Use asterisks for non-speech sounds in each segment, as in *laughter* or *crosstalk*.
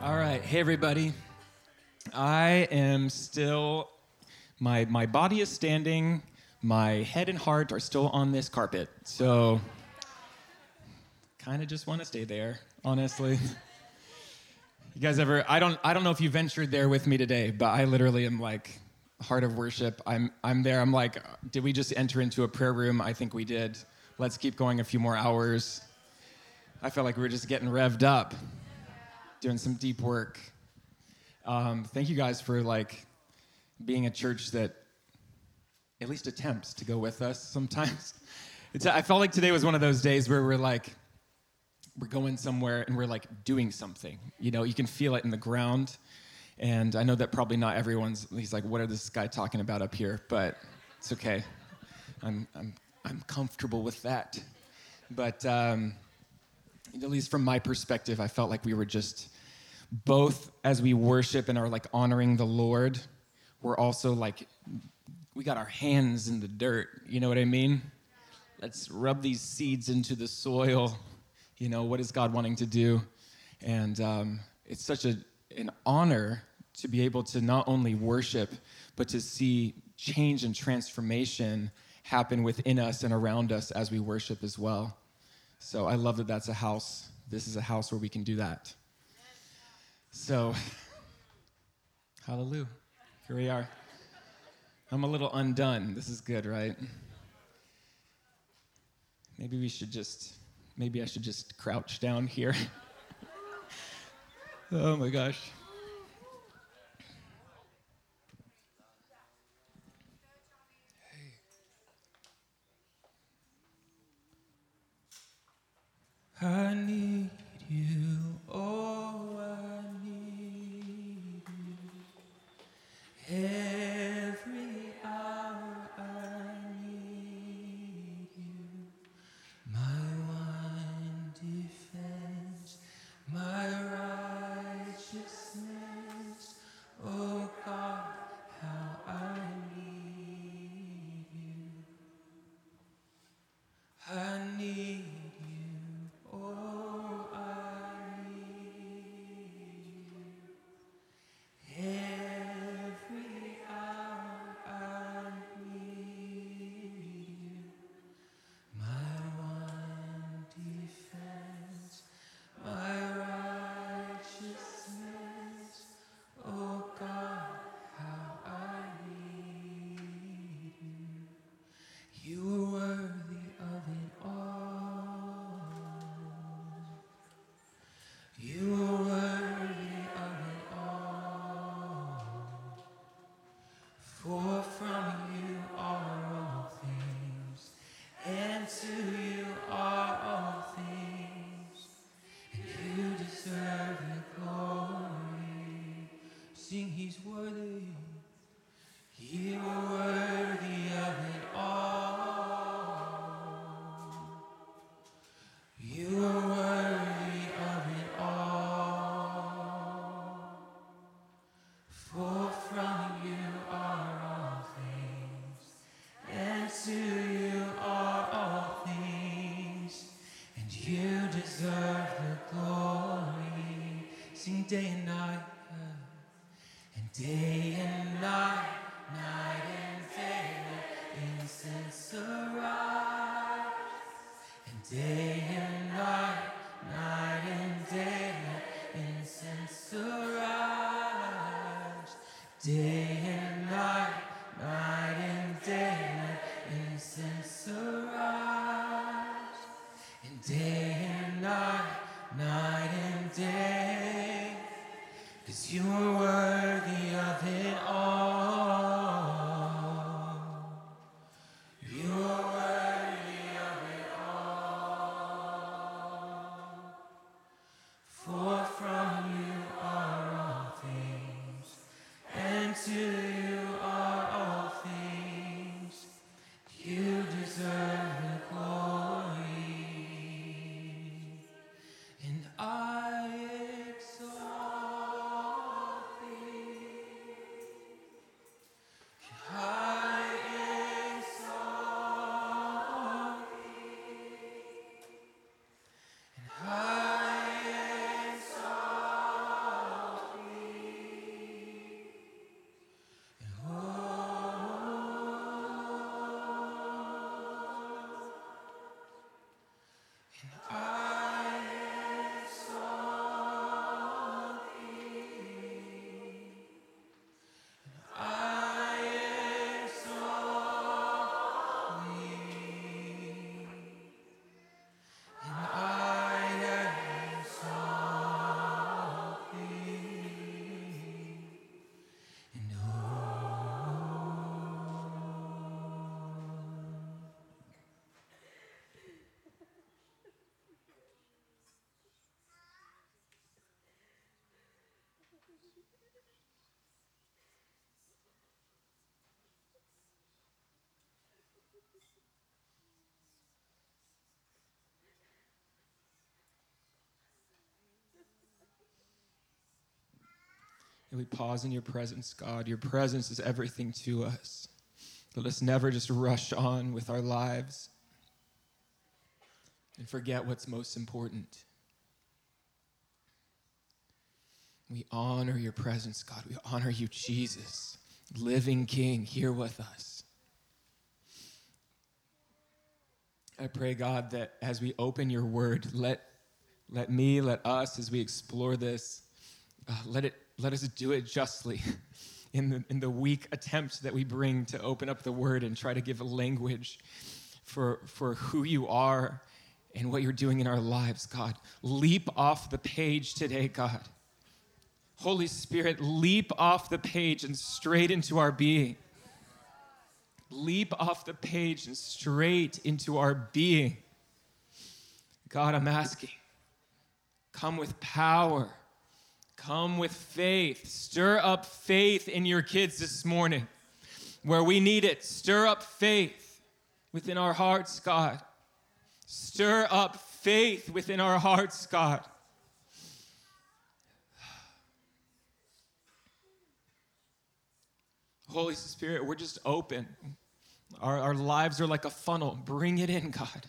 All right, hey everybody. I am still my my body is standing, my head and heart are still on this carpet. So kind of just want to stay there, honestly. You guys ever I don't I don't know if you ventured there with me today, but I literally am like heart of worship. I'm I'm there. I'm like did we just enter into a prayer room? I think we did. Let's keep going a few more hours. I felt like we were just getting revved up doing some deep work. Um, thank you guys for like being a church that at least attempts to go with us sometimes. *laughs* It's, I felt like today was one of those days where we're like, we're going somewhere and we're like doing something. You know, you can feel it in the ground. And I know that probably not everyone's, he's like, what are this guy talking about up here? But it's okay. I'm, I'm, I'm comfortable with that. But, um, at least from my perspective, I felt like we were just both as we worship and are like honoring the Lord, we're also like, we got our hands in the dirt. You know what I mean? Let's rub these seeds into the soil. You know, what is God wanting to do? And um, it's such a, an honor to be able to not only worship, but to see change and transformation happen within us and around us as we worship as well. So I love that that's a house. This is a house where we can do that. So, *laughs* hallelujah. Here we are. I'm a little undone. This is good, right? Maybe we should just, maybe I should just crouch down here. *laughs* oh my gosh. Sing, He's worthy. You are worthy And we pause in your presence, God. Your presence is everything to us. Let us never just rush on with our lives and forget what's most important. We honor your presence, God. We honor you, Jesus, living King, here with us. I pray, God, that as we open your word, let, let me, let us, as we explore this, uh, let, it, let us do it justly *laughs* in the, in the weak attempt that we bring to open up the word and try to give a language for, for who you are and what you're doing in our lives, God. Leap off the page today, God. Holy Spirit, leap off the page and straight into our being. Leap off the page and straight into our being. God, I'm asking, come with power, come with faith. Stir up faith in your kids this morning where we need it. Stir up faith within our hearts, God. Stir up faith within our hearts, God. Holy Spirit, we're just open. Our, our lives are like a funnel. Bring it in, God.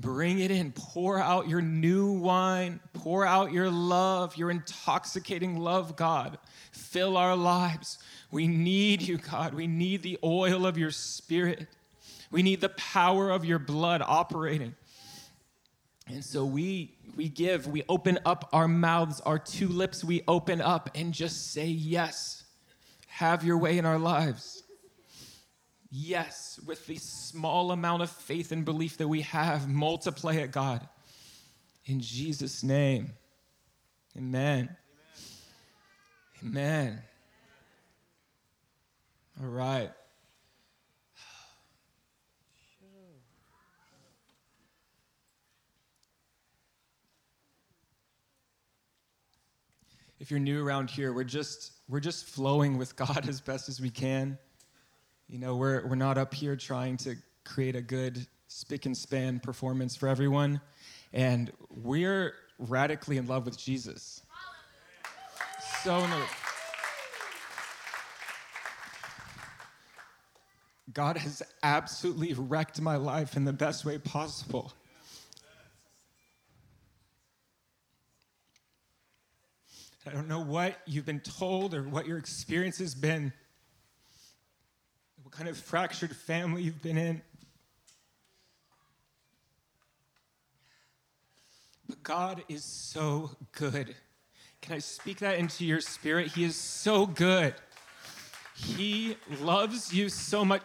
Bring it in. Pour out your new wine. Pour out your love, your intoxicating love, God. Fill our lives. We need you, God. We need the oil of your spirit. We need the power of your blood operating. And so we we give, we open up our mouths, our two lips we open up and just say yes. Have your way in our lives. Yes, with the small amount of faith and belief that we have, multiply it, God. In Jesus' name. Amen. Amen. All right. if you're new around here, we're just we're just flowing with God *laughs* as best as we can. You know, we're we're not up here trying to create a good spick and span performance for everyone, and we're radically in love with Jesus. So God has absolutely wrecked my life in the best way possible. I don't know what you've been told or what your experience has been, what kind of fractured family you've been in. But God is so good. Can I speak that into your spirit? He is so good. He loves you so much.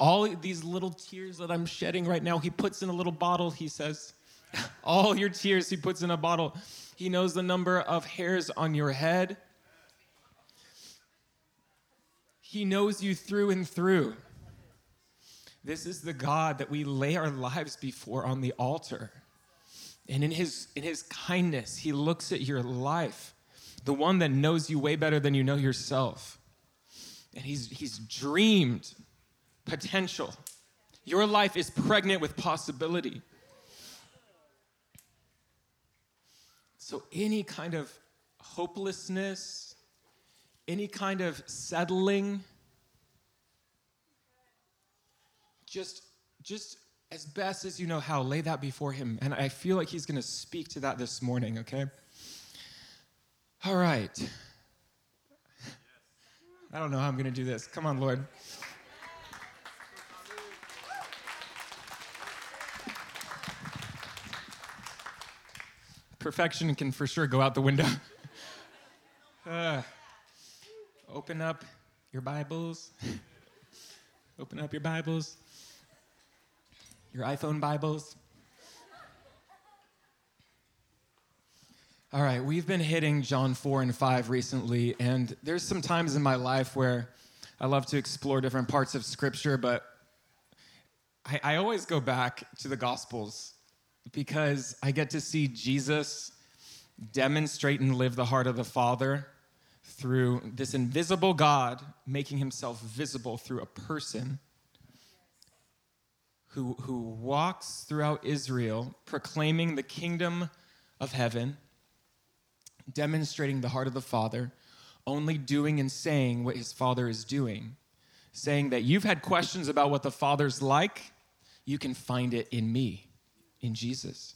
All these little tears that I'm shedding right now, He puts in a little bottle, He says. *laughs* All your tears, He puts in a bottle. He knows the number of hairs on your head. He knows you through and through. This is the God that we lay our lives before on the altar. And in his, in his kindness, he looks at your life, the one that knows you way better than you know yourself. And he's, he's dreamed potential. Your life is pregnant with possibility. So, any kind of hopelessness, any kind of settling, just, just as best as you know how, lay that before Him. And I feel like He's going to speak to that this morning, okay? All right. I don't know how I'm going to do this. Come on, Lord. perfection can for sure go out the window. *laughs* uh, open up your Bibles. *laughs* open up your Bibles. Your iPhone Bibles. All right, we've been hitting John 4 and 5 recently, and there's some times in my life where I love to explore different parts of Scripture, but I, I always go back to the Gospels because I get to see Jesus demonstrate and live the heart of the Father through this invisible God making himself visible through a person who, who walks throughout Israel proclaiming the kingdom of heaven, demonstrating the heart of the Father, only doing and saying what his Father is doing, saying that you've had questions about what the Father's like, you can find it in me, in Jesus.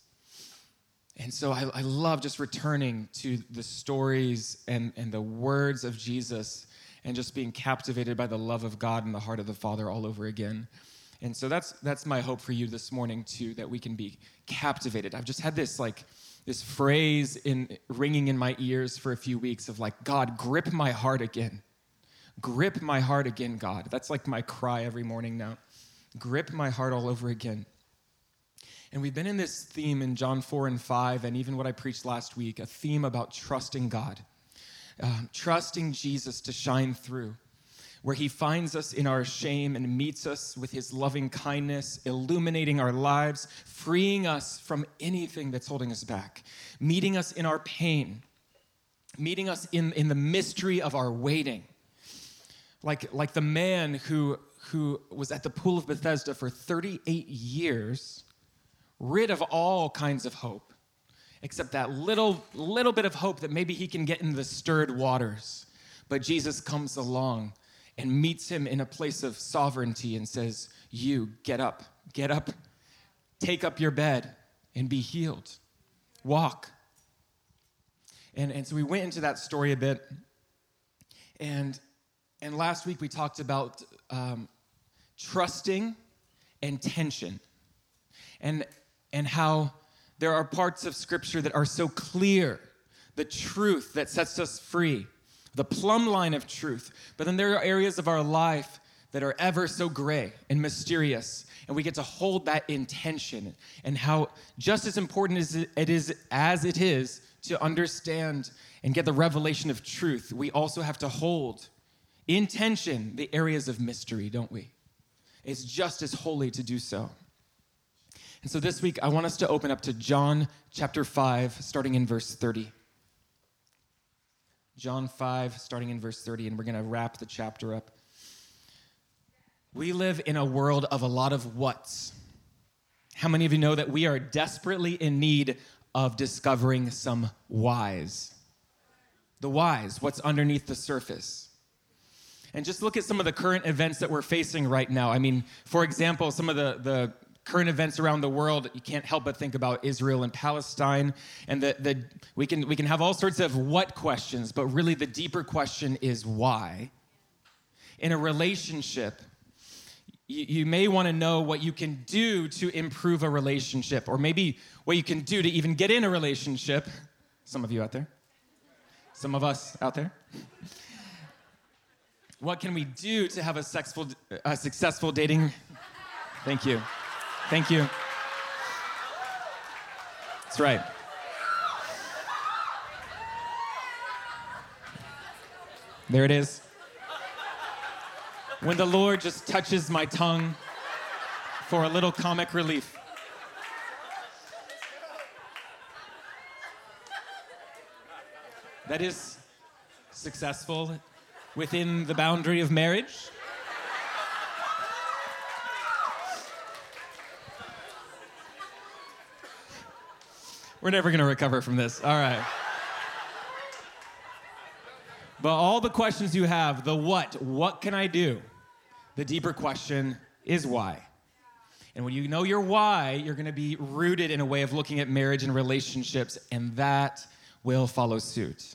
And so I, I, love just returning to the stories and, and the words of Jesus and just being captivated by the love of God and the heart of the Father all over again. And so that's that's my hope for you this morning too, that we can be captivated. I've just had this like this phrase in ringing in my ears for a few weeks of like, God, grip my heart again. Grip my heart again, God. That's like my cry every morning now. Grip my heart all over again. And we've been in this theme in John 4 and 5, and even what I preached last week a theme about trusting God, um, trusting Jesus to shine through, where he finds us in our shame and meets us with his loving kindness, illuminating our lives, freeing us from anything that's holding us back, meeting us in our pain, meeting us in, in the mystery of our waiting. Like, like the man who, who was at the pool of Bethesda for 38 years rid of all kinds of hope, except that little, little bit of hope that maybe he can get in the stirred waters. But Jesus comes along and meets him in a place of sovereignty and says, You get up, get up, take up your bed, and be healed. Walk. And, and so we went into that story a bit. And, and last week we talked about um, trusting and tension. And, and how there are parts of Scripture that are so clear, the truth that sets us free, the plumb line of truth. But then there are areas of our life that are ever so gray and mysterious. And we get to hold that intention and how just as important as it is as it is to understand and get the revelation of truth, we also have to hold intention the areas of mystery, don't we? It's just as holy to do so. And so this week, I want us to open up to John chapter 5, starting in verse 30. John 5, starting in verse 30, and we're going to wrap the chapter up. We live in a world of a lot of what's. How many of you know that we are desperately in need of discovering some whys? The whys, what's underneath the surface. And just look at some of the current events that we're facing right now. I mean, for example, some of the, the current events around the world, you can't help but think about Israel and Palestine. And the, the, we, can, we can have all sorts of what questions, but really the deeper question is why. In a relationship, you, you may want to know what you can do to improve a relationship, or maybe what you can do to even get in a relationship. Some of you out there, some of us out there. What can we do to have a, sexful, a successful dating? Thank you. Thank you. That's right. There it is. When the Lord just touches my tongue for a little comic relief. That is successful within the boundary of marriage. We're never going to recover from this. All right. But all the questions you have, the what, what can I do? The deeper question is why. And when you know your why, you're going to be rooted in a way of looking at marriage and relationships, and that will follow suit.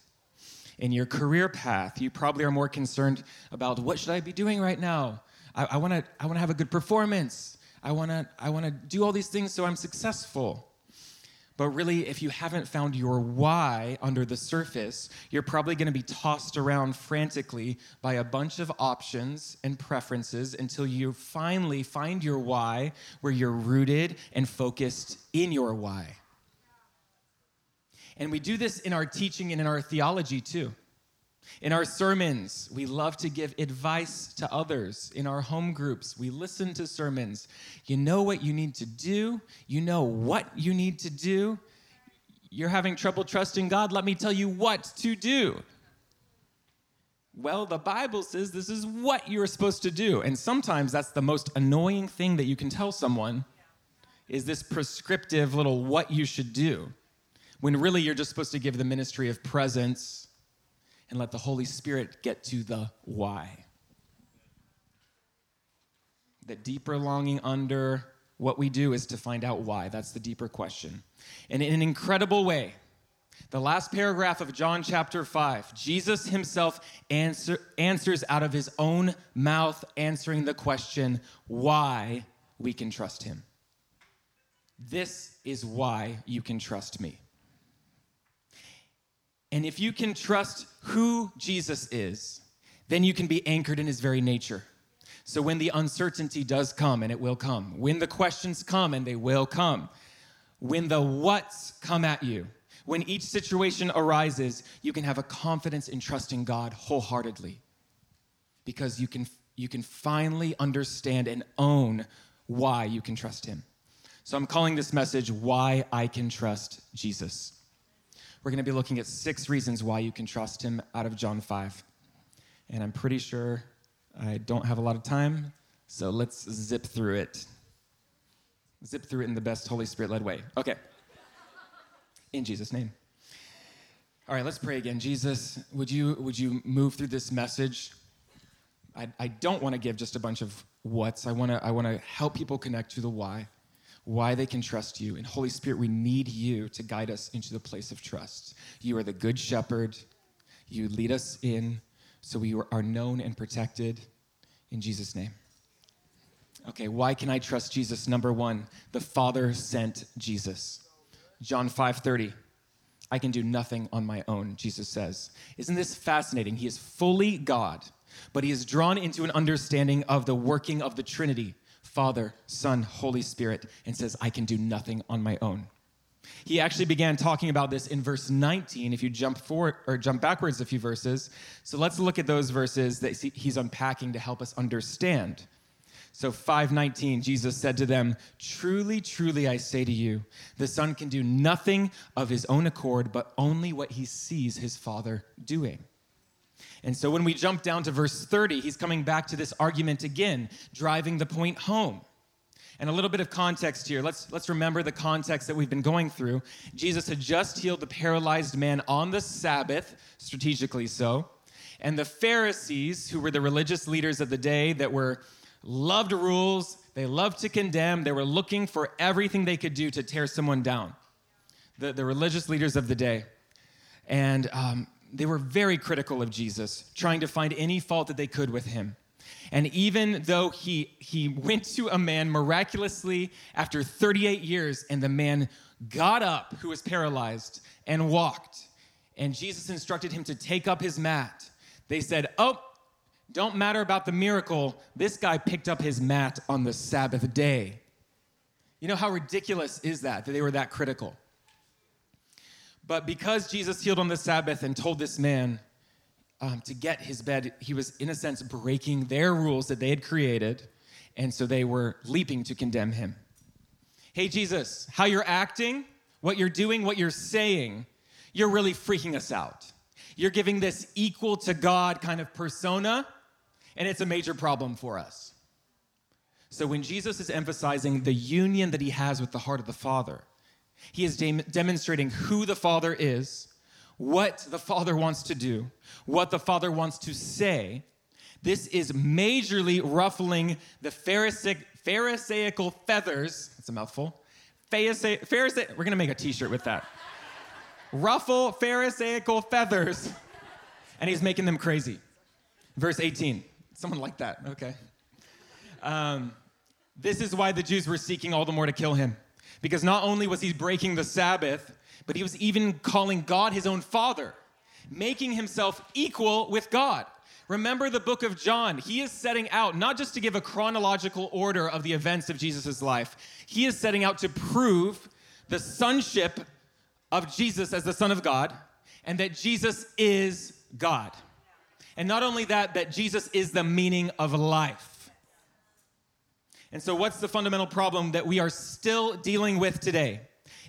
In your career path, you probably are more concerned about what should I be doing right now? I, want to I wanna have a good performance. I want to I wanna do all these things so I'm successful. But really, if you haven't found your why under the surface, you're probably going to be tossed around frantically by a bunch of options and preferences until you finally find your why where you're rooted and focused in your why. And we do this in our teaching and in our theology too. In our sermons, we love to give advice to others. In our home groups, we listen to sermons. You know what you need to do, you know what you need to do. You're having trouble trusting God, let me tell you what to do. Well, the Bible says this is what you're supposed to do. And sometimes that's the most annoying thing that you can tell someone is this prescriptive little what you should do. When really you're just supposed to give the ministry of presence and let the Holy Spirit get to the why. The deeper longing under what we do is to find out why. That's the deeper question. And in an incredible way, the last paragraph of John chapter 5, Jesus himself answer, answers out of his own mouth, answering the question why we can trust him. This is why you can trust me. And if you can trust who Jesus is, then you can be anchored in his very nature. So when the uncertainty does come, and it will come, when the questions come, and they will come, when the what's come at you, when each situation arises, you can have a confidence in trusting God wholeheartedly because you can, you can finally understand and own why you can trust Him. So I'm calling this message Why I Can Trust Jesus. We're going to be looking at six reasons why you can trust Him out of John 5. And I'm pretty sure I don't have a lot of time, so let's zip through it. Zip through it in the best Holy Spirit led way. Okay. In Jesus' name. All right, let's pray again. Jesus, would you, would you move through this message? I, I don't want to give just a bunch of what's. I want to I want to help people connect to the why, why they can trust you. And Holy Spirit, we need you to guide us into the place of trust. You are the good shepherd. You lead us in so we are known and protected in Jesus' name. Okay, why can I trust Jesus? Number one, the Father sent Jesus. John 5:30. I can do nothing on my own, Jesus says. Isn't this fascinating? He is fully God, but he is drawn into an understanding of the working of the Trinity, Father, Son, Holy Spirit, and says, I can do nothing on my own. He actually began talking about this in verse 19 if you jump forward or jump backwards a few verses. So let's look at those verses that he's unpacking to help us understand. So 519 Jesus said to them, "Truly, truly I say to you, the son can do nothing of his own accord, but only what he sees his father doing." And so when we jump down to verse 30, he's coming back to this argument again, driving the point home. And a little bit of context here. Let's, let's remember the context that we've been going through. Jesus had just healed the paralyzed man on the Sabbath, strategically so. And the Pharisees, who were the religious leaders of the day that were loved rules, they loved to condemn, they were looking for everything they could do to tear someone down. The, the religious leaders of the day. And um, they were very critical of Jesus, trying to find any fault that they could with him. And even though he, he went to a man miraculously after 38 years, and the man got up who was paralyzed and walked, and Jesus instructed him to take up his mat, they said, Oh, don't matter about the miracle. This guy picked up his mat on the Sabbath day. You know how ridiculous is that, that they were that critical? But because Jesus healed on the Sabbath and told this man um, to get his bed, he was, in a sense, breaking their rules that they had created. And so they were leaping to condemn him. Hey, Jesus, how you're acting, what you're doing, what you're saying, you're really freaking us out. You're giving this equal to God kind of persona and it's a major problem for us. So when Jesus is emphasizing the union that he has with the heart of the Father, he is de- demonstrating who the Father is, what the Father wants to do, what the Father wants to say. This is majorly ruffling the Pharisaic, Pharisaical feathers. That's a mouthful. Pharisee, we're to make a t shirt with that. Ruffle Pharisaical feathers. And he's making them crazy. Verse 18. Someone like that, okay. Um, this is why the Jews were seeking all the more to kill him. Because not only was he breaking the Sabbath, but he was even calling God his own father, making himself equal with God. Remember the book of John. He is setting out not just to give a chronological order of the events of Jesus' life, he is setting out to prove the sonship of Jesus as the Son of God and that Jesus is God. And not only that, that Jesus is the meaning of life. And so, what's the fundamental problem that we are still dealing with today?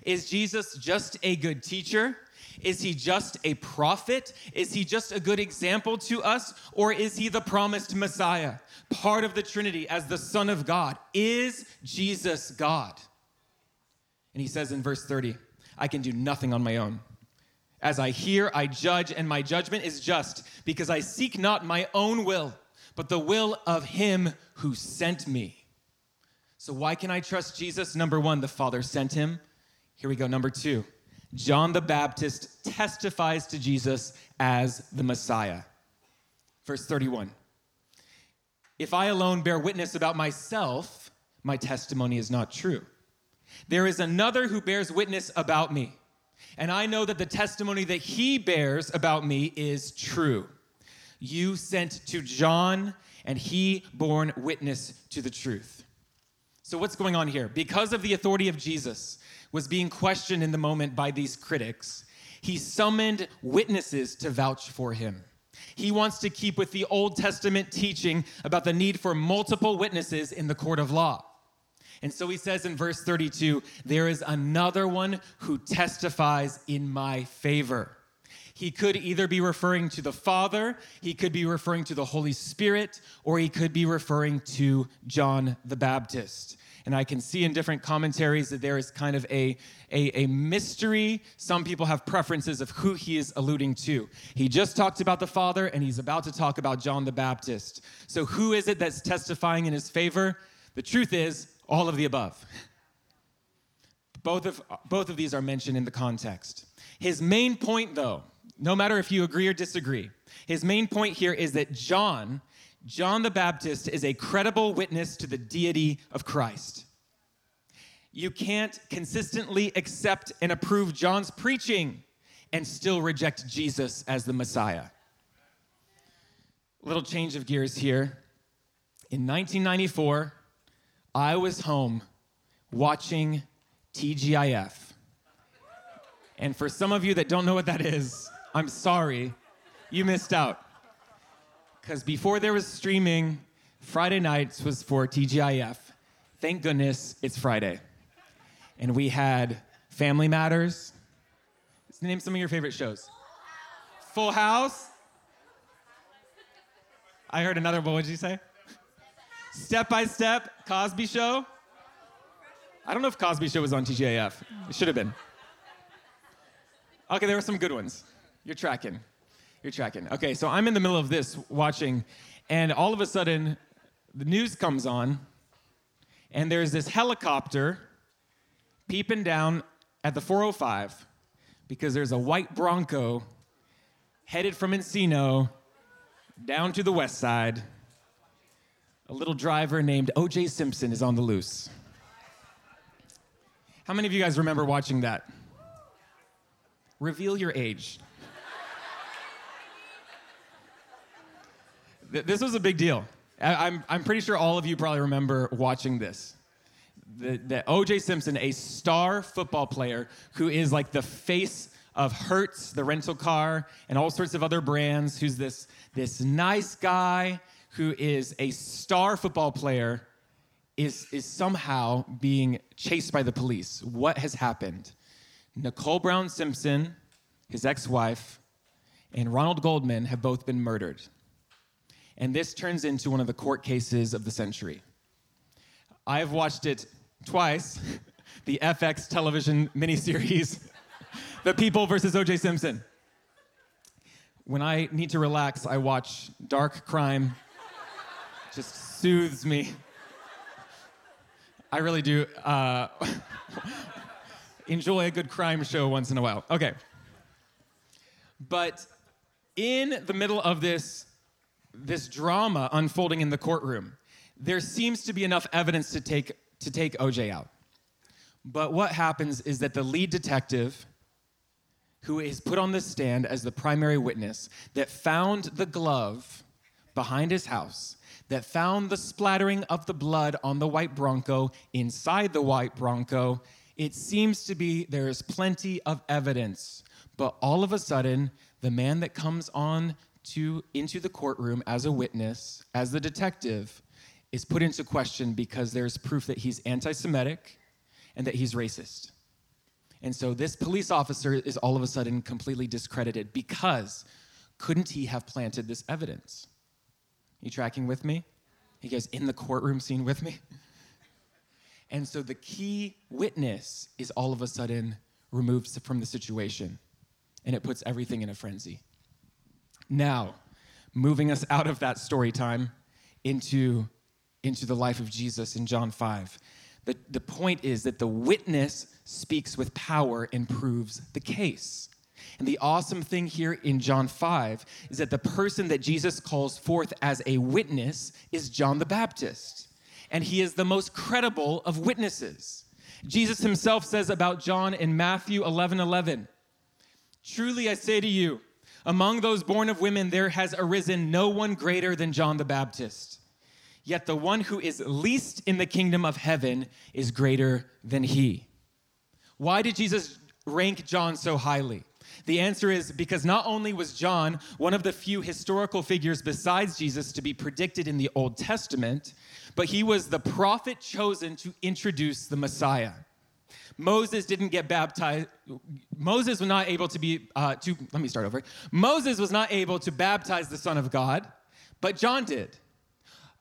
Is Jesus just a good teacher? Is he just a prophet? Is he just a good example to us? Or is he the promised Messiah, part of the Trinity as the Son of God? Is Jesus God? And he says in verse 30, I can do nothing on my own. As I hear, I judge, and my judgment is just, because I seek not my own will, but the will of him who sent me. So, why can I trust Jesus? Number one, the Father sent him. Here we go. Number two, John the Baptist testifies to Jesus as the Messiah. Verse 31 If I alone bear witness about myself, my testimony is not true. There is another who bears witness about me and I know that the testimony that he bears about me is true. You sent to John, and he borne witness to the truth. So, what's going on here? Because of the authority of Jesus was being questioned in the moment by these critics, he summoned witnesses to vouch for him. He wants to keep with the Old Testament teaching about the need for multiple witnesses in the court of law. And so he says in verse 32 there is another one who testifies in my favor. He could either be referring to the Father, he could be referring to the Holy Spirit, or he could be referring to John the Baptist. And I can see in different commentaries that there is kind of a, a, a, mystery. Some people have preferences of who he is alluding to. He just talked about the Father, and he's about to talk about John the Baptist. So, who is it that's testifying in his favor? The truth is, all of the above. Both of, both of these are mentioned in the context. His main point, though, no matter if you agree or disagree, his main point here is that John, John the Baptist, is a credible witness to the deity of Christ. You can't consistently accept and approve John's preaching and still reject Jesus as the Messiah. Little change of gears here. In 1994, I was home watching TGIF. And for some of you that don't know what that is, I'm sorry, you missed out. Because before there was streaming, Friday nights was for TGIF. Thank goodness it's Friday. And we had Family Matters. Let's name some of your favorite shows. Full House. I heard another, one. what did you say? Step by Step, Cosby Show. I don't know if Cosby Show was on TGIF. It should have been. Okay, there were some good ones. You're tracking. You're tracking. Okay, so I'm in the middle of this watching, and all of a sudden, the news comes on, and there's this helicopter peeping down at the 405 because there's a white Bronco headed from Encino down to the west side a little driver named O.J. Simpson is on the loose. How many of you guys remember watching that? Reveal your age. This was a big deal. I'm, I'm pretty sure all of you probably remember watching this. The O.J. Simpson, a star football player who is like the face of Hertz, the rental car, and all sorts of other brands, who's this, this nice guy who is a star football player, is, is somehow being chased by the police. What has happened? Nicole Brown Simpson, his ex wife, and Ronald Goldman have both been murdered. And this turns into one of the court cases of the century. I have watched it twice *laughs* the FX television miniseries, *laughs* The People versus O.J. Simpson. When I need to relax, I watch dark crime *laughs* just soothes me. I really do uh, enjoy a good crime show once in a while. Okay. But in the middle of this, this drama unfolding in the courtroom, there seems to be enough evidence to take, to take OJ out. But what happens is that the lead detective, who is put on the stand as the primary witness, that found the glove behind his house, that found the splattering of the blood on the white Bronco inside the white Bronco, it seems to be there is plenty of evidence. But all of a sudden, the man that comes on to into the courtroom as a witness, as the detective, is put into question because there's proof that he's anti-Semitic and that he's racist. And so this police officer is all of a sudden completely discredited because couldn't he have planted this evidence? You tracking with me? You guys in the courtroom scene with me? *laughs* And so the key witness is all of a sudden removed from the situation. and it puts everything in a frenzy. Now, moving us out of that story time into, into the life of Jesus in John 5. The, the point is that the witness speaks with power and proves the case. And the awesome thing here in John 5 is that the person that Jesus calls forth as a witness is John the Baptist. And he is the most credible of witnesses. Jesus himself says about John in Matthew 11 11, Truly I say to you, among those born of women, there has arisen no one greater than John the Baptist. Yet the one who is least in the kingdom of heaven is greater than he. Why did Jesus rank John so highly? The answer is because not only was John one of the few historical figures besides Jesus to be predicted in the Old Testament, but he was the prophet chosen to introduce the Messiah. Moses didn't get baptized. Moses was not able to be, uh, to, let me start over. Moses was not able to baptize the Son of God, but John did.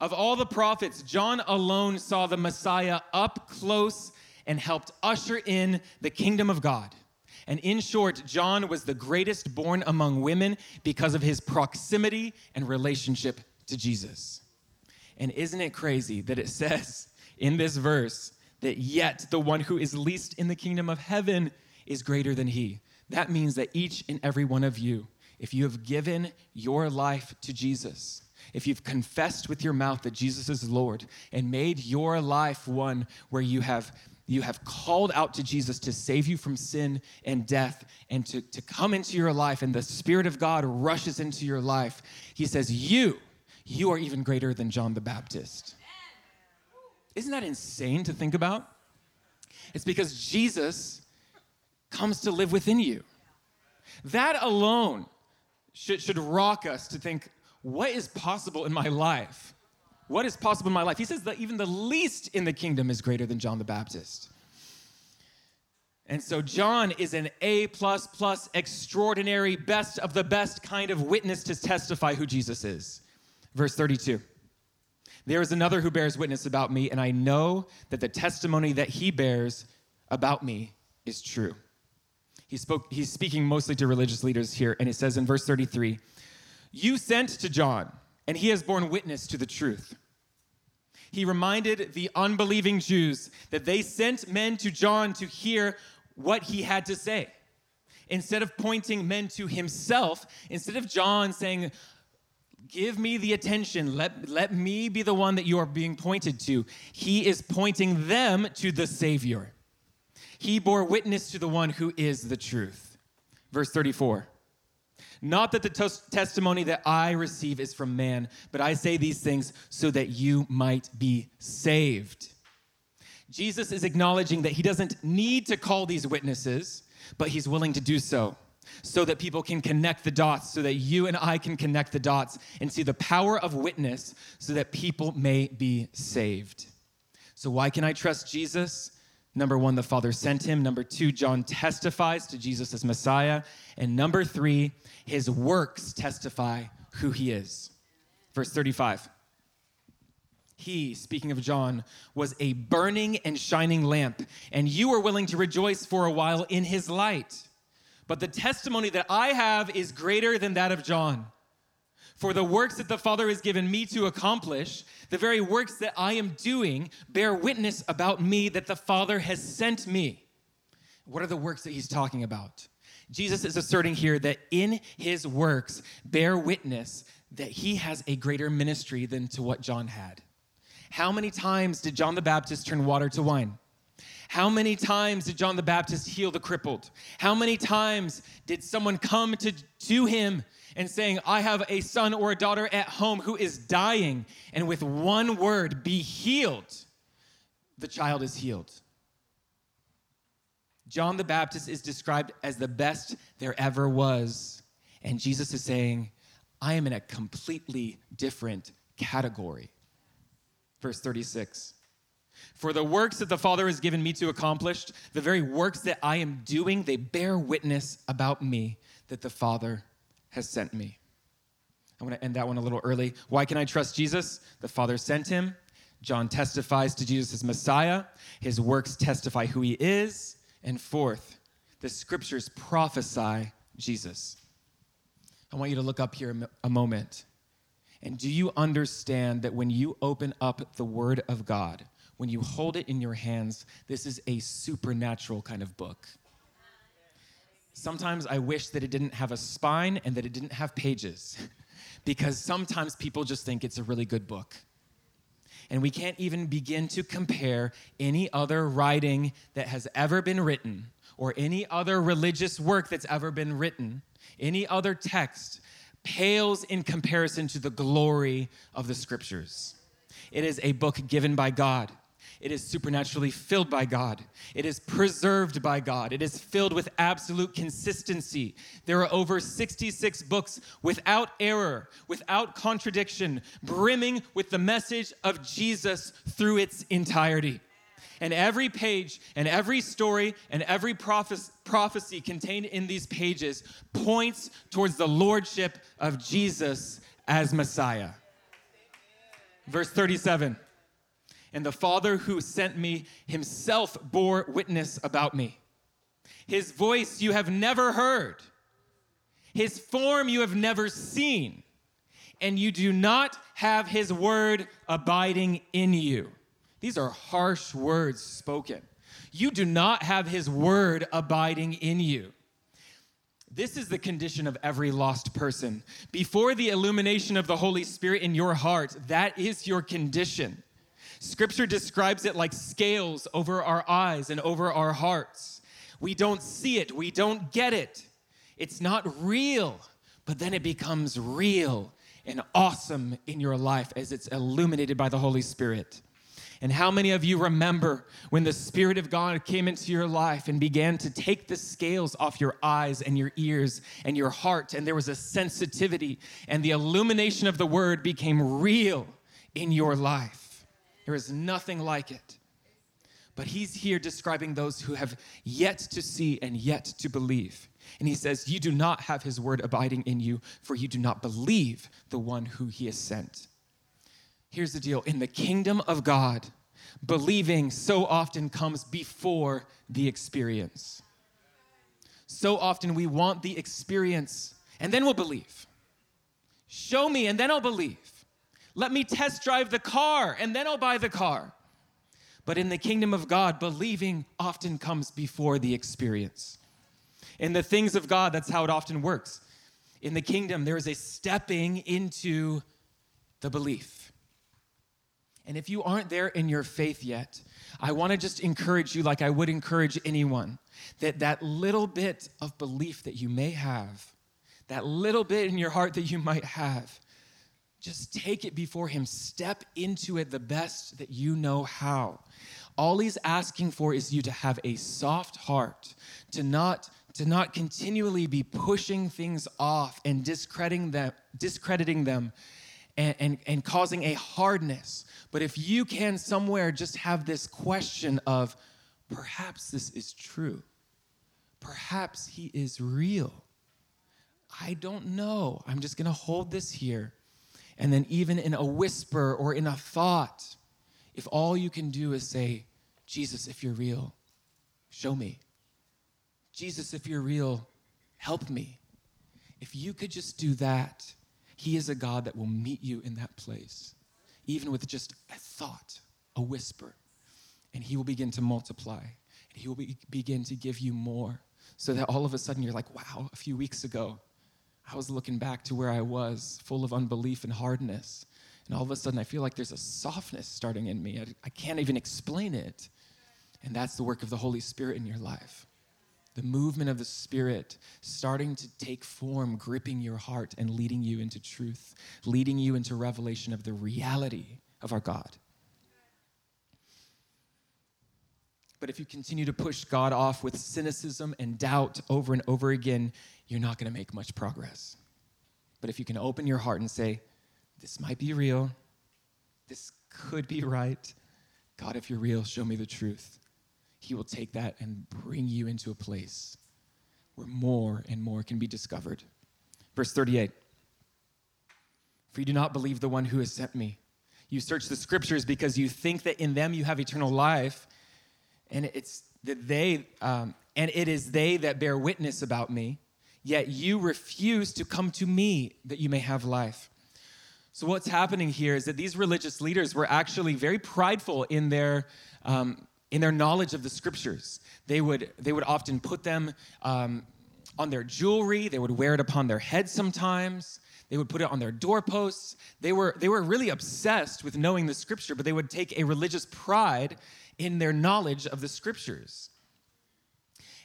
Of all the prophets, John alone saw the Messiah up close and helped usher in the kingdom of God. And in short, John was the greatest born among women because of his proximity and relationship to Jesus. And isn't it crazy that it *laughs* says in this verse that yet the one who is least in the kingdom of heaven is greater than he. That means that each and every one of you, if you have given your life to Jesus, if you've confessed with your mouth that Jesus is Lord and made your life one where you have you have called out to Jesus to save you from sin and death and to, to come into your life, and the Spirit of God rushes into your life, He says, You, you are even greater than John the Baptist. Isn't that insane to think about? It's because Jesus comes to live within you. That alone should, should rock us to think, what is possible in my life? What is possible in my life? He says that even the least in the kingdom is greater than John the Baptist. And so John is an A plus plus extraordinary, best of the best kind of witness to testify who Jesus is. Verse 32. There is another who bears witness about me, and I know that the testimony that he bears about me is true. He spoke, he's speaking mostly to religious leaders here, and it says in verse 33 You sent to John, and he has borne witness to the truth. He reminded the unbelieving Jews that they sent men to John to hear what he had to say. Instead of pointing men to himself, instead of John saying, Give me the attention. Let, let me be the one that you are being pointed to. He is pointing them to the Savior. He bore witness to the one who is the truth. Verse 34 Not that the testimony that I receive is from man, but I say these things so that you might be saved. Jesus is acknowledging that he doesn't need to call these witnesses, but he's willing to do so so that people can connect the dots, so that you and I can connect the dots and see the power of witness so that people may be saved. So, why can I trust Jesus? Number one, the Father sent him. Number two, John testifies to Jesus as Messiah. And number three, his works testify who he is. Verse 35. He, speaking of John, was a burning and shining lamp, and you were willing to rejoice for a while in his light. But the testimony that I have is greater than that of John. For the works that the Father has given me to accomplish, the very works that I am doing, bear witness about me that the Father has sent me. What are the works that he's talking about? Jesus is asserting here that in his works bear witness that he has a greater ministry than to what John had. How many times did John the Baptist turn water to wine? How many times did John the Baptist heal the crippled? How many times did someone come to, to him and saying, I have a son or a daughter at home who is dying, and with one word, be healed? The child is healed. John the Baptist is described as the best there ever was. And Jesus is saying, I am in a completely different category. Verse 36. For the works that the Father has given me to accomplish, the very works that I am doing, they bear witness about me that the Father has sent me. I want to end that one a little early. Why can I trust Jesus? The Father sent him. John testifies to Jesus as Messiah. His works testify who he is. And fourth, the scriptures prophesy Jesus. I want you to look up here a moment. And do you understand that when you open up the Word of God, when you hold it in your hands, this is a supernatural kind of book? Sometimes I wish that it didn't have a spine and that it didn't have pages, *laughs* because sometimes people just think it's a really good book. And we can't even begin to compare any other writing that has ever been written or any other religious work that's ever been written, any other text pales in comparison to the glory of the scriptures. It is a book given by God. It is supernaturally filled by God. It is preserved by God. It is filled with absolute consistency. There are over 66 books without error, without contradiction, brimming with the message of Jesus through its entirety. And every page and every story and every prophecy contained in these pages points towards the lordship of Jesus as Messiah. Verse 37 and the Father who sent me himself bore witness about me. His voice you have never heard, his form you have never seen, and you do not have his word abiding in you. These are harsh words spoken. You do not have his word abiding in you. This is the condition of every lost person. Before the illumination of the Holy Spirit in your heart, that is your condition. Scripture describes it like scales over our eyes and over our hearts. We don't see it, we don't get it. It's not real, but then it becomes real and awesome in your life as it's illuminated by the Holy Spirit. And how many of you remember when the Spirit of God came into your life and began to take the scales off your eyes and your ears and your heart, and there was a sensitivity, and the illumination of the Word became real in your life? There is nothing like it. But he's here describing those who have yet to see and yet to believe. And he says, You do not have his word abiding in you, for you do not believe the one who he has sent. Here's the deal in the kingdom of God, believing so often comes before the experience. So often we want the experience and then we'll believe. Show me and then I'll believe. Let me test drive the car and then I'll buy the car. But in the kingdom of God, believing often comes before the experience. In the things of God, that's how it often works. In the kingdom, there is a stepping into the belief. And if you aren't there in your faith yet, I want to just encourage you, like I would encourage anyone, that that little bit of belief that you may have, that little bit in your heart that you might have, just take it before Him. Step into it the best that you know how. All He's asking for is you to have a soft heart, to not to not continually be pushing things off and discrediting them, discrediting them and, and, and causing a hardness. But if you can somewhere just have this question of perhaps this is true, perhaps he is real. I don't know. I'm just going to hold this here. And then, even in a whisper or in a thought, if all you can do is say, Jesus, if you're real, show me. Jesus, if you're real, help me. If you could just do that, He is a God that will meet you in that place, even with just a thought, a whisper, and He will begin to multiply, and He will be, begin to give you more, so that all of a sudden you're like, wow, a few weeks ago, I was looking back to where I was, full of unbelief and hardness. And all of a sudden, I feel like there's a softness starting in me. I, I can't even explain it. And that's the work of the Holy Spirit in your life. The movement of the Spirit starting to take form, gripping your heart and leading you into truth, leading you into revelation of the reality of our God. But if you continue to push God off with cynicism and doubt over and over again, you're not going to make much progress. But if you can open your heart and say, This might be real, this could be right, God, if you're real, show me the truth. He will take that and bring you into a place where more and more can be discovered. Verse 38 For you do not believe the one who has sent me. You search the scriptures because you think that in them you have eternal life, and it's that they, um, and it is they that bear witness about me yet you refuse to come to me that you may have life. So, what's happening here is that these religious leaders were actually very prideful in their, um, in their knowledge of the scriptures. They would, they would often put them um, on their jewelry, they would wear it upon their head sometimes. They would put it on their doorposts. They were, they were really obsessed with knowing the scripture, but they would take a religious pride in their knowledge of the scriptures.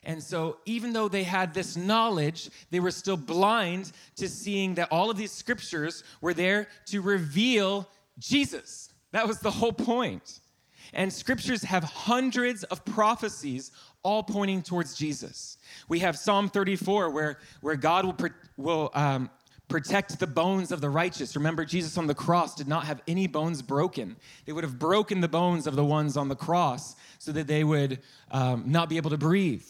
And so, even though they had this knowledge, they were still blind to seeing that all of these scriptures were there to reveal Jesus. That was the whole point. And scriptures have hundreds of prophecies all pointing towards Jesus. We have Psalm 34, where, where God will, will um, protect the bones of the righteous. Remember, Jesus on the cross did not have any bones broken. They would have broken the bones of the ones on the cross so that they would um, not be able to breathe.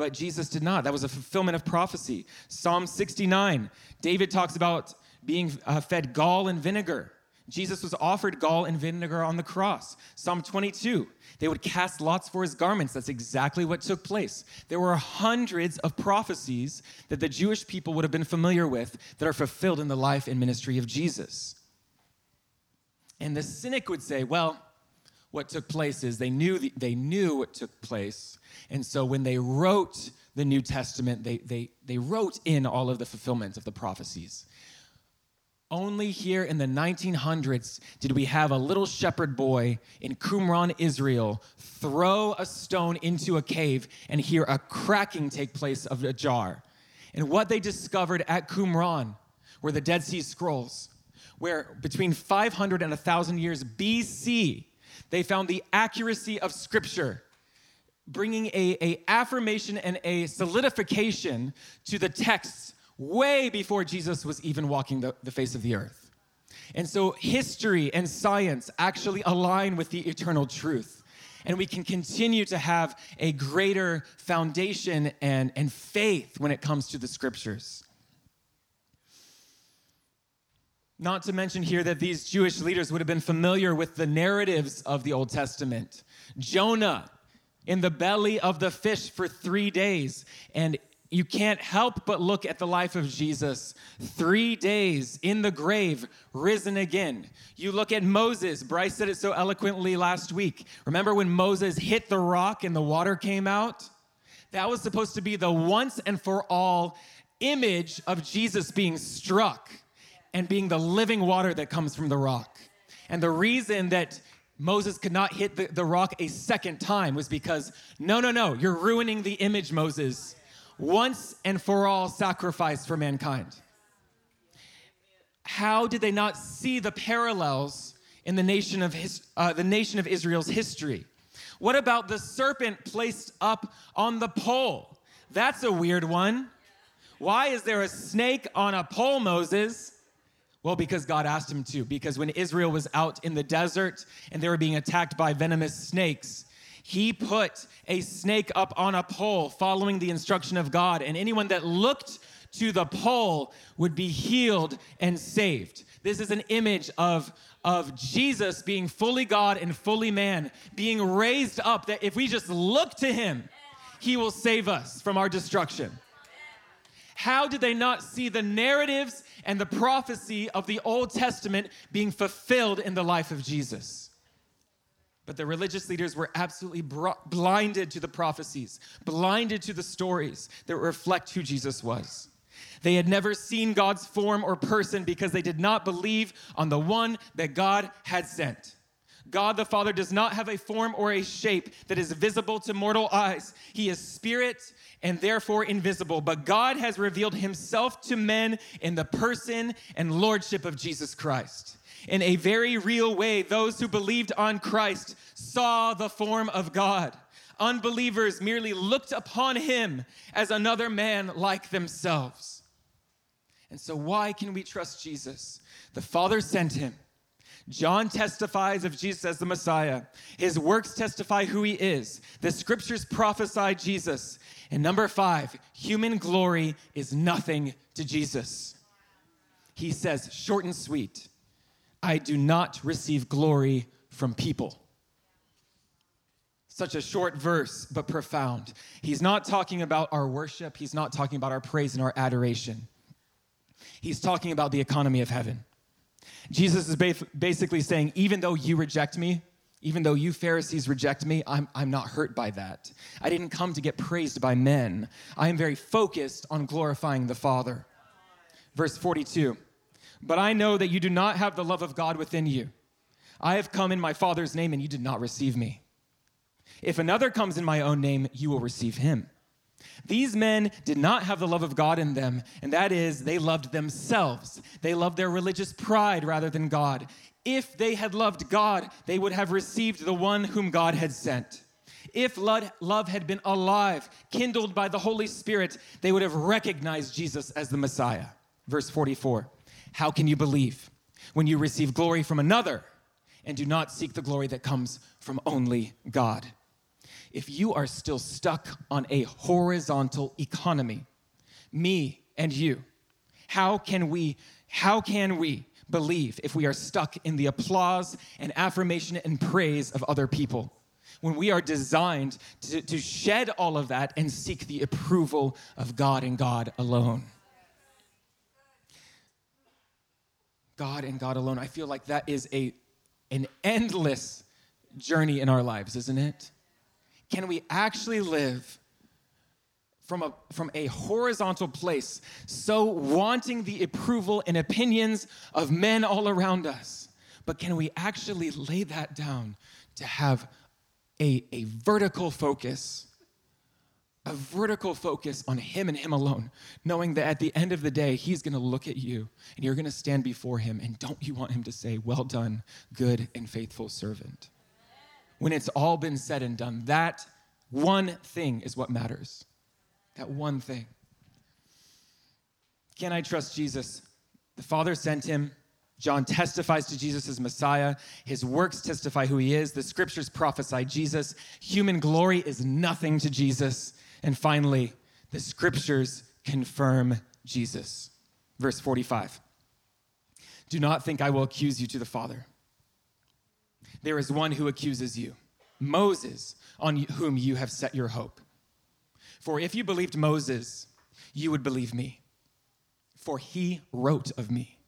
But Jesus did not. That was a fulfillment of prophecy. Psalm 69, David talks about being uh, fed gall and vinegar. Jesus was offered gall and vinegar on the cross. Psalm 22, they would cast lots for his garments. That's exactly what took place. There were hundreds of prophecies that the Jewish people would have been familiar with that are fulfilled in the life and ministry of Jesus. And the cynic would say, well, what took place is they knew, the, they knew what took place. And so when they wrote the New Testament, they, they, they wrote in all of the fulfillment of the prophecies. Only here in the 1900s did we have a little shepherd boy in Qumran, Israel, throw a stone into a cave and hear a cracking take place of a jar. And what they discovered at Qumran were the Dead Sea Scrolls, where between 500 and 1,000 years BC, they found the accuracy of Scripture, bringing a, a affirmation and a solidification to the texts way before Jesus was even walking the, the face of the earth. And so history and science actually align with the eternal truth. And we can continue to have a greater foundation and, and faith when it comes to the scriptures. Not to mention here that these Jewish leaders would have been familiar with the narratives of the Old Testament. Jonah in the belly of the fish for three days, and you can't help but look at the life of Jesus. Three days in the grave, risen again. You look at Moses. Bryce said it so eloquently last week. Remember when Moses hit the rock and the water came out? That was supposed to be the once and for all image of Jesus being struck and being the living water that comes from the rock. And the reason that Moses could not hit the, the rock a second time was because, no, no, no, you're ruining the image, Moses once and for all sacrifice for mankind. How did they not see the parallels in the nation of his, uh, the nation of Israel's history? What about the serpent placed up on the pole? That's a weird one. Why is there a snake on a pole, Moses? Well, because God asked him to. Because when Israel was out in the desert and they were being attacked by venomous snakes, he put a snake up on a pole following the instruction of God, and anyone that looked to the pole would be healed and saved. This is an image of, of Jesus being fully God and fully man, being raised up, that if we just look to him, he will save us from our destruction. How did they not see the narratives and the prophecy of the Old Testament being fulfilled in the life of Jesus? But the religious leaders were absolutely blinded to the prophecies, blinded to the stories that reflect who Jesus was. They had never seen God's form or person because they did not believe on the one that God had sent. God the Father does not have a form or a shape that is visible to mortal eyes. He is spirit and therefore invisible. But God has revealed himself to men in the person and lordship of Jesus Christ in a very real way, those who believed on Christ saw the form of God. Unbelievers merely looked upon him as another man like themselves. And so, why can we trust Jesus? The Father sent him. John testifies of Jesus as the Messiah. His works testify who he is. The scriptures prophesy Jesus. And number five, human glory is nothing to Jesus. He says, short and sweet, I do not receive glory from people. Such a short verse, but profound. He's not talking about our worship, he's not talking about our praise and our adoration. He's talking about the economy of heaven. Jesus is basically saying, even though you reject me, even though you Pharisees reject me, I'm, I'm not hurt by that. I didn't come to get praised by men. I am very focused on glorifying the Father. Verse 42 But I know that you do not have the love of God within you. I have come in my Father's name, and you did not receive me. If another comes in my own name, you will receive him. These men did not have the love of God in them, and that is, they loved themselves. They loved their religious pride rather than God. If they had loved God, they would have received the one whom God had sent. If love had been alive, kindled by the Holy Spirit, they would have recognized Jesus as the Messiah. Verse 44 How can you believe when you receive glory from another and do not seek the glory that comes from only God? If you are still stuck on a horizontal economy, me and you, how can we, how can we believe if we are stuck in the applause and affirmation and praise of other people. When we are designed to, to shed all of that and seek the approval of God and God alone. God and God alone. I feel like that is a, an endless journey in our lives, isn't it? Can we actually live from a, from a horizontal place, so wanting the approval and opinions of men all around us. But can we actually lay that down to have a, a vertical focus? A vertical focus on Him and Him alone, knowing that at the end of the day, He's gonna look at you and you're gonna stand before Him. And don't you want Him to say, Well done, good and faithful servant? When it's all been said and done, that one thing is what matters. That one thing. Can I trust Jesus? The Father sent him. John testifies to Jesus as Messiah. His works testify who he is. The scriptures prophesy Jesus. Human glory is nothing to Jesus. And finally, the scriptures confirm Jesus. Verse 45 Do not think I will accuse you to the Father. There is one who accuses you, Moses, on whom you have set your hope. For if you believed Moses, you would believe me, for he wrote of me.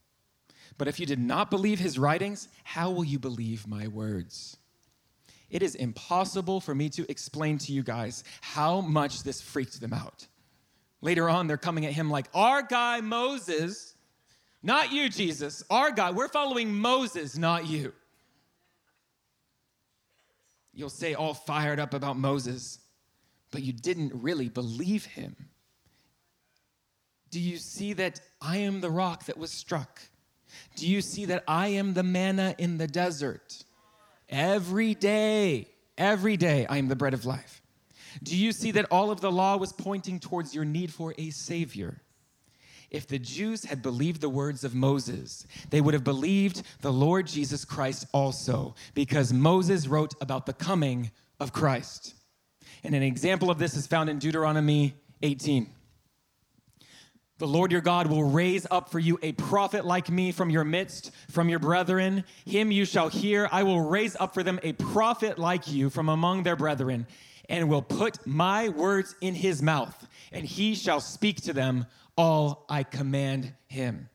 But if you did not believe his writings, how will you believe my words? It is impossible for me to explain to you guys how much this freaked them out. Later on, they're coming at him like, Our guy Moses, not you, Jesus, our guy, we're following Moses, not you. You'll say, all fired up about Moses but you didn't really believe him. Do you see that I am the rock that was struck? Do you see that I am the manna in the desert? Every day, every day, I am the bread of life. Do you see that all of the law was pointing towards your need for a Savior? If the Jews had believed the words of Moses, they would have believed the Lord Jesus Christ also, because Moses wrote about the coming of Christ. And an example of this is found in Deuteronomy 18. The Lord your God will raise up for you a prophet like me from your midst, from your brethren. Him you shall hear. I will raise up for them a prophet like you from among their brethren, and will put my words in his mouth, and he shall speak to them all I command him.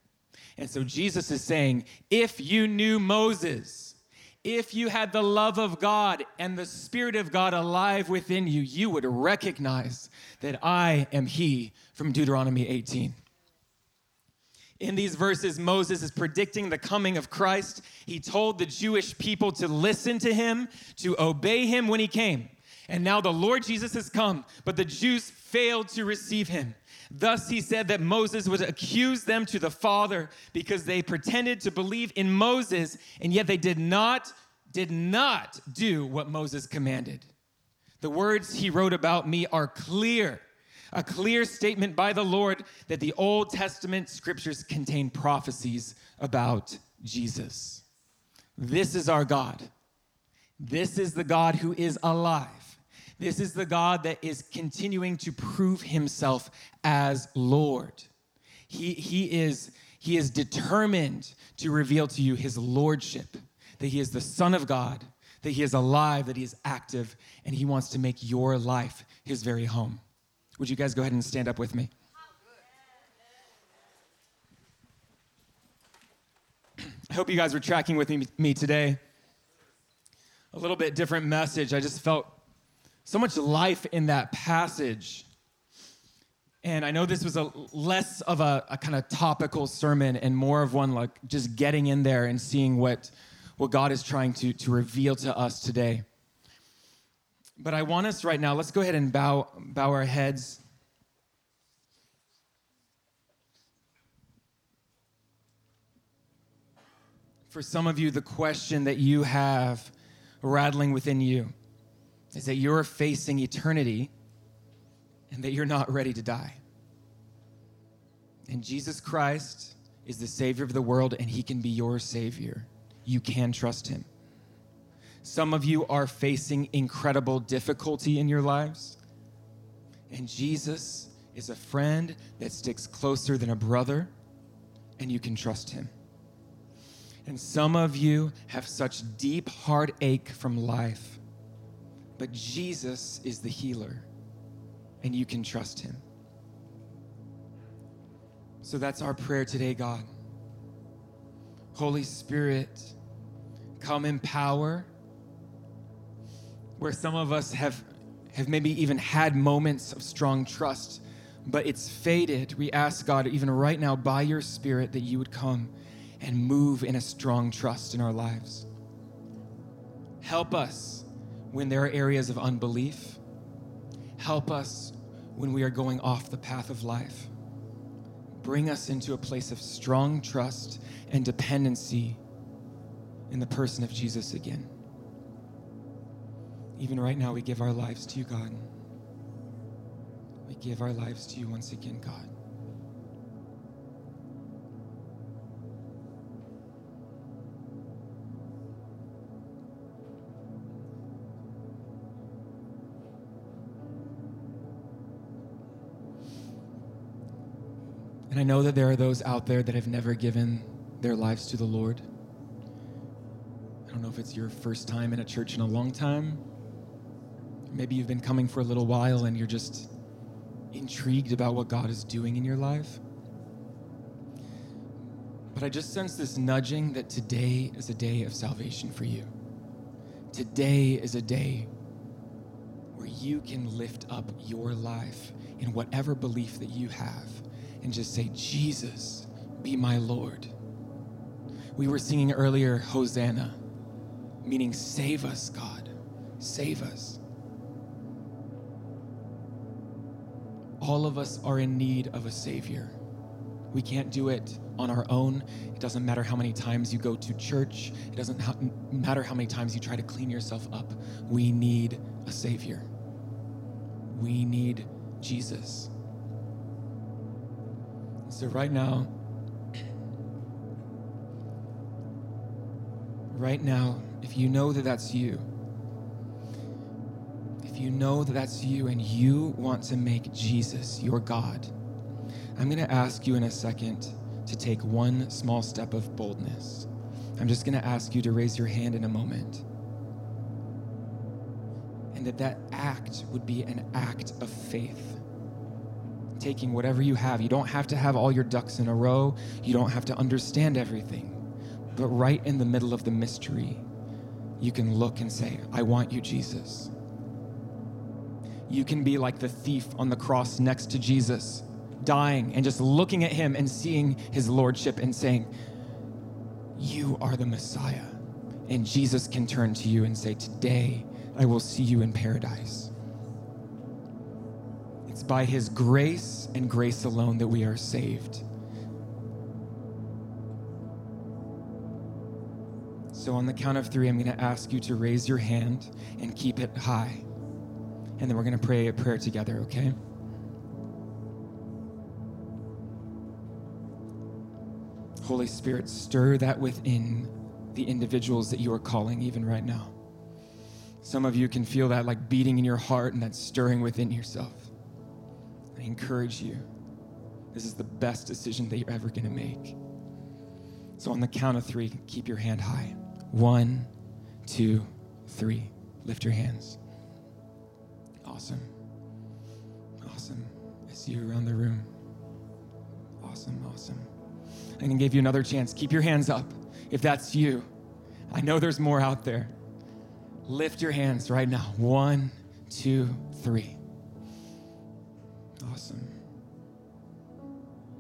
And so Jesus is saying, if you knew Moses, if you had the love of God and the Spirit of God alive within you, you would recognize that I am He from Deuteronomy 18. In these verses, Moses is predicting the coming of Christ. He told the Jewish people to listen to him, to obey him when he came. And now the Lord Jesus has come, but the Jews failed to receive him. Thus, he said that Moses would accuse them to the Father because they pretended to believe in Moses, and yet they did not, did not do what Moses commanded. The words he wrote about me are clear, a clear statement by the Lord that the Old Testament scriptures contain prophecies about Jesus. This is our God. This is the God who is alive. This is the God that is continuing to prove himself as Lord. He, he, is, he is determined to reveal to you his lordship, that he is the Son of God, that He is alive, that He is active, and He wants to make your life His very home. Would you guys go ahead and stand up with me? I hope you guys were tracking with me, me today. A little bit different message. I just felt so much life in that passage. And I know this was a less of a, a kind of topical sermon and more of one like just getting in there and seeing what, what God is trying to, to reveal to us today. But I want us right now, let's go ahead and bow, bow our heads. For some of you, the question that you have rattling within you is that you're facing eternity and that you're not ready to die. And Jesus Christ is the Savior of the world, and He can be your Savior. You can trust Him. Some of you are facing incredible difficulty in your lives, and Jesus is a friend that sticks closer than a brother, and you can trust Him. And some of you have such deep heartache from life, but Jesus is the healer and you can trust Him. So that's our prayer today, God. Holy Spirit, come in power. Where some of us have, have maybe even had moments of strong trust, but it's faded. We ask God, even right now, by your Spirit, that you would come and move in a strong trust in our lives. Help us when there are areas of unbelief. Help us when we are going off the path of life. Bring us into a place of strong trust and dependency in the person of Jesus again. Even right now, we give our lives to you, God. We give our lives to you once again, God. And I know that there are those out there that have never given their lives to the Lord. I don't know if it's your first time in a church in a long time. Maybe you've been coming for a little while and you're just intrigued about what God is doing in your life. But I just sense this nudging that today is a day of salvation for you. Today is a day where you can lift up your life in whatever belief that you have and just say, Jesus, be my Lord. We were singing earlier, Hosanna, meaning save us, God, save us. All of us are in need of a Savior. We can't do it on our own. It doesn't matter how many times you go to church, it doesn't ha- matter how many times you try to clean yourself up. We need a Savior. We need Jesus. So, right now, right now, if you know that that's you, if you know that that's you and you want to make Jesus your God, I'm going to ask you in a second to take one small step of boldness. I'm just going to ask you to raise your hand in a moment. And that that act would be an act of faith taking whatever you have. You don't have to have all your ducks in a row, you don't have to understand everything. But right in the middle of the mystery, you can look and say, I want you, Jesus. You can be like the thief on the cross next to Jesus, dying and just looking at him and seeing his lordship and saying, You are the Messiah. And Jesus can turn to you and say, Today I will see you in paradise. By His grace and grace alone that we are saved. So, on the count of three, I'm going to ask you to raise your hand and keep it high. And then we're going to pray a prayer together, okay? Holy Spirit, stir that within the individuals that you are calling even right now. Some of you can feel that like beating in your heart and that stirring within yourself. I encourage you. This is the best decision that you're ever going to make. So, on the count of three, keep your hand high. One, two, three. Lift your hands. Awesome. Awesome. I see you around the room. Awesome, awesome. I'm going to give you another chance. Keep your hands up if that's you. I know there's more out there. Lift your hands right now. One, two, three. Awesome.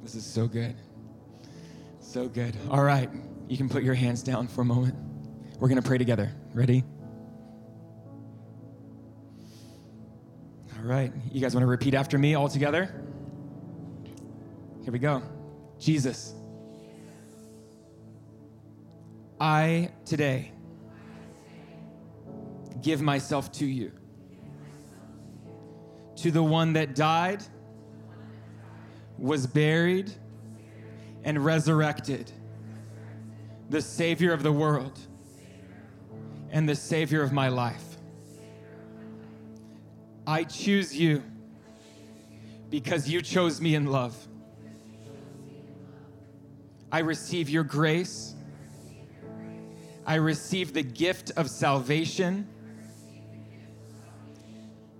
This is so good. So good. All right. You can put your hands down for a moment. We're going to pray together. Ready? All right. You guys want to repeat after me all together? Here we go. Jesus, I today give myself to you, to the one that died, was buried, and resurrected, the Savior of the world and the Savior of my life. I choose you because you chose me in love. I receive your grace. I receive the gift of salvation.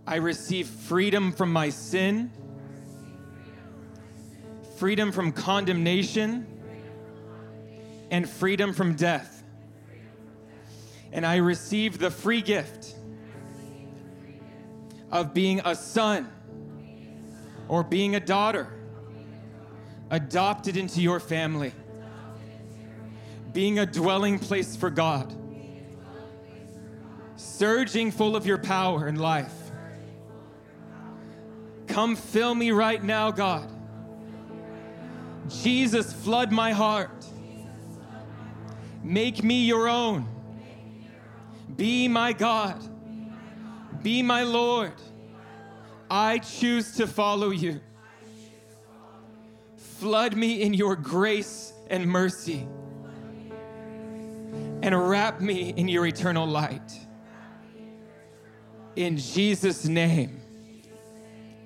I receive freedom from my sin, freedom from condemnation, and freedom from death. And I receive the free gift of being a son or being a daughter, adopted into your family, being a dwelling place for God, surging full of your power and life. Come fill me right now, God. Jesus, flood my heart. Make me your own. Be my God. Be my Lord. I choose to follow you. Flood me in your grace and mercy and wrap me in your eternal light. In Jesus' name,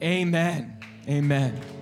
amen. Amen.